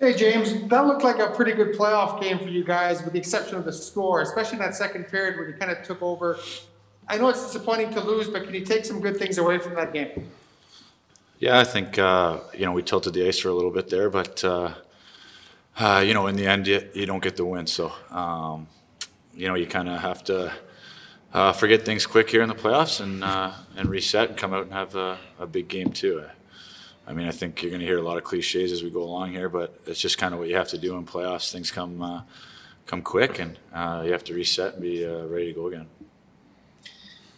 Hey, James, that looked like a pretty good playoff game for you guys, with the exception of the score, especially in that second period where you kind of took over. I know it's disappointing to lose, but can you take some good things away from that game? Yeah, I think uh, you know we tilted the ice for a little bit there, but uh, uh, you know in the end you, you don't get the win, so um, you know you kind of have to uh, forget things quick here in the playoffs and uh, and reset and come out and have a, a big game too. I mean, I think you're going to hear a lot of cliches as we go along here, but it's just kind of what you have to do in playoffs. Things come uh, come quick, and uh, you have to reset and be uh, ready to go again.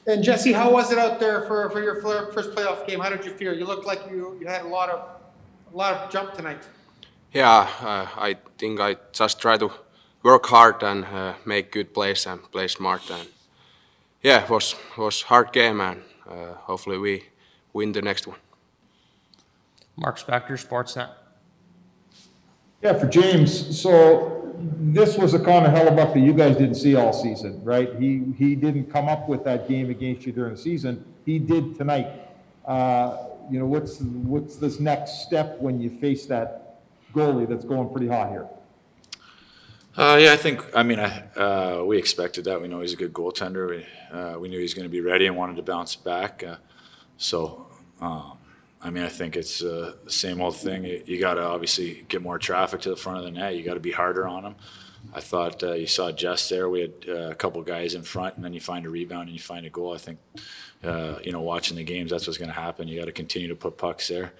And Jesse, how was it out there for, for your first playoff game? How did you feel? You looked like you, you had a lot of a lot of jump tonight. Yeah, uh, I think I just try to work hard and uh, make good plays and play smart. And yeah, it was was hard game, and uh, hopefully we win the next one. Mark Spector, Sportsnet. Yeah, for James, so this was a kind of Hellebuyck that you guys didn't see all season, right? He, he didn't come up with that game against you during the season. He did tonight. Uh, you know, what's, what's this next step when you face that goalie that's going pretty hot here? Uh, yeah, I think. I mean, I, uh, we expected that. We know he's a good goaltender. We, uh, we knew he was going to be ready and wanted to bounce back. Uh, so, um, I mean, I think it's uh, the same old thing. You, you got to obviously get more traffic to the front of the net. You got to be harder on them. I thought uh, you saw Jess there. We had uh, a couple guys in front, and then you find a rebound and you find a goal. I think, uh, you know, watching the games, that's what's going to happen. You got to continue to put pucks there,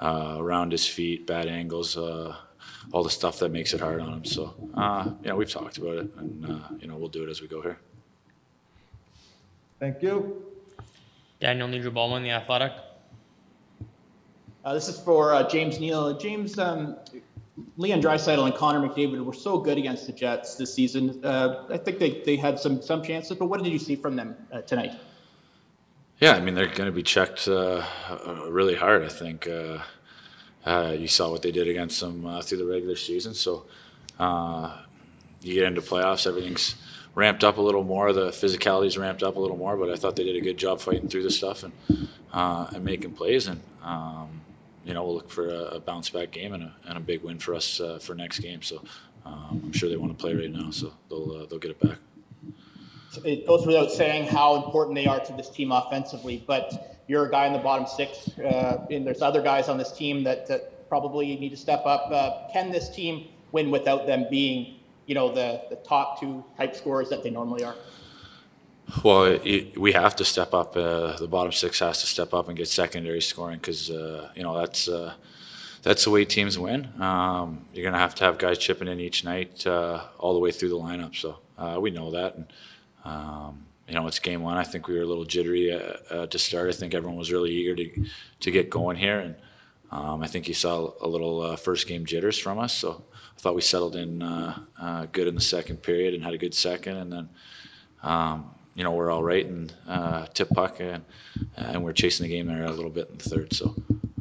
uh, around his feet, bad angles, uh, all the stuff that makes it hard on him. So, you know, we've talked about it, and you know, we'll do it as we go here. Thank you. Daniel Nugent-Bowman, The Athletic. Uh, this is for uh, James Neal. James, um, Leon Draisaitl and Connor McDavid were so good against the Jets this season. Uh, I think they, they had some some chances, but what did you see from them uh, tonight? Yeah, I mean they're going to be checked uh, really hard. I think uh, you saw what they did against them through the regular season. So you get into playoffs, everything's ramped up a little more. The physicality's ramped up a little more, but I thought they did a good job fighting through the stuff and and making plays and. Um, you know, we'll look for a, bounce back game and a, and a big win for us uh, for next game. So um, I'm sure they want to play right now, so they'll uh, they'll get it back. It goes without saying how important they are to this team offensively, but you're a guy in the bottom six, uh, and there's other guys on this team that, that probably need to step up. Uh, can this team win without them being, you know, the, the top two type scorers that they normally are? Well, it, we have to step up. Uh, the bottom six has to step up and get secondary scoring because uh, you know that's uh, that's the way teams win. Um, you're going to have to have guys chipping in each night uh, all the way through the lineup. So uh, we know that, and um, you know it's game one. I think we were a little jittery uh, to start. I think everyone was really eager to to get going here, and um, I think you saw a little first game jitters from us. So I thought we settled in good in the second period and had a good second, and then. You know, we're all right and uh, tip puck, and, and we're chasing the game there a little bit in the third. So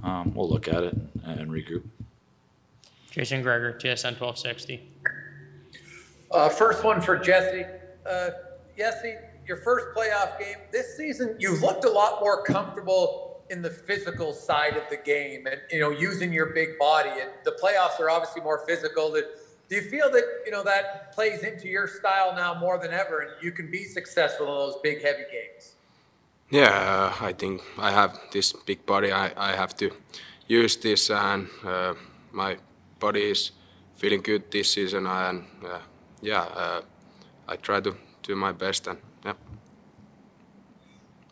um, we'll look at it and, and regroup. Jason Gregor, TSN 1260. Uh, first one for Jesse. Uh, Jesse, your first playoff game this season, you looked a lot more comfortable in the physical side of the game, and you know, using your big body. And the playoffs are obviously more physical. That do you feel that you know that plays into your style now more than ever, and you can be successful in those big, heavy games? Yeah, uh, I think I have this big body. I, I have to use this, and uh, my body is feeling good this season. And uh, yeah, uh, I try to do my best. And yeah.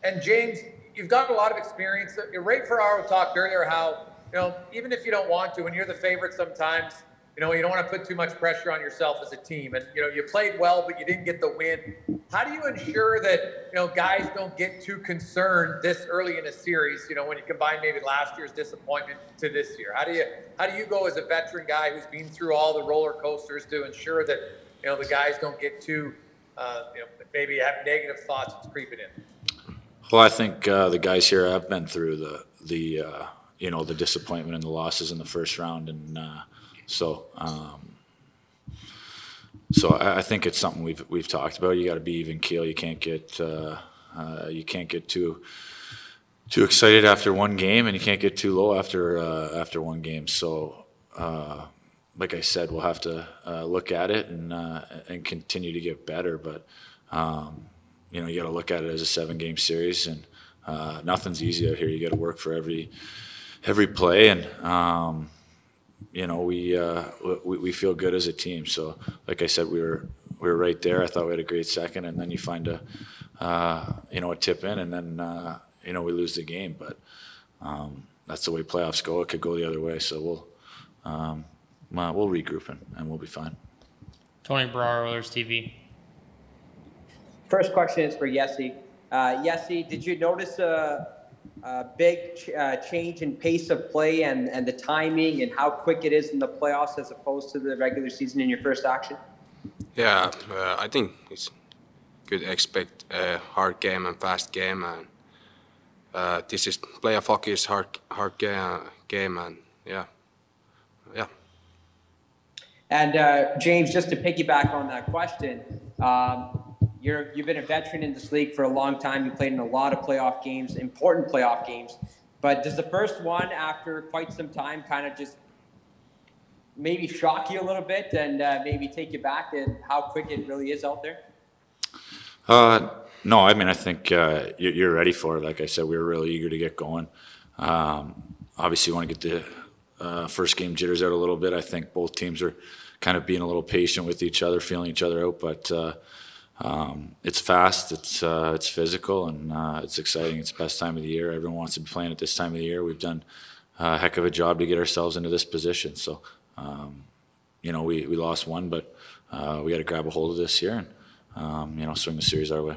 And James, you've got a lot of experience. Ray Ferraro talked earlier how you know even if you don't want to, when you're the favorite, sometimes you know, you don't want to put too much pressure on yourself as a team. And, you know, you played well, but you didn't get the win. How do you ensure that, you know, guys don't get too concerned this early in a series, you know, when you combine maybe last year's disappointment to this year? How do you, how do you go as a veteran guy who's been through all the roller coasters to ensure that, you know, the guys don't get too, uh, you know, maybe have negative thoughts that's creeping in? Well, I think uh, the guys here have been through the, the, uh, you know, the disappointment and the losses in the first round. And, uh, so, um, so I, I, think it's something we've we've talked about. You got to be even keel. You can't get uh, uh, you can't get too too excited after one game, and you can't get too low after uh, after one game. So, uh, like I said, we'll have to uh, look at it and uh, and continue to get better. But um, you know, you got to look at it as a seven game series, and nothing's easy out here. You got to work for every every play, and um, you know we, uh, we we feel good as a team. So, like I said, we were we were right there. I thought we had a great second, and then you find a uh, you know a tip in, and then uh, you know we lose the game. But um, that's the way playoffs go. It could go the other way. So we'll um, uh, we'll regroup and, and we'll be fine. Tony Brar, Oilers TV. First question is for Yessi. Uh, Yessi, did you notice a, a big ch- uh, change in pace of play and, and the timing and how quick it is in the playoffs as opposed to the regular season in your first action? Yeah, uh, I think it's good to expect a hard game and fast game, and uh, this is playoff hockey is hard hard game, game, and yeah, yeah. And uh, James, just to piggyback on that question, um, you're you've been a veteran in this league for a long time. You played in a lot of playoff games, important playoff games. But does the first one, after quite some time, kind of just maybe shock you a little bit and uh, maybe take you back at how quick it really is out there? Uh, no, I mean I think uh, you're, ready for it. Like I said, we were really eager to get going. Um, obviously, want to get the uh, first game jitters out a little bit. I think both teams are kind of being a little patient with each other, feeling each other out. But uh, um, it's fast, it's uh, it's physical, and uh, it's exciting. It's the best time of the year. Everyone wants to be playing at this time of the year. We've done a heck of a job to get ourselves into this position. So, um, you know, we, we lost one, but uh, we got to grab a hold of this here and um, you know swing the series our way.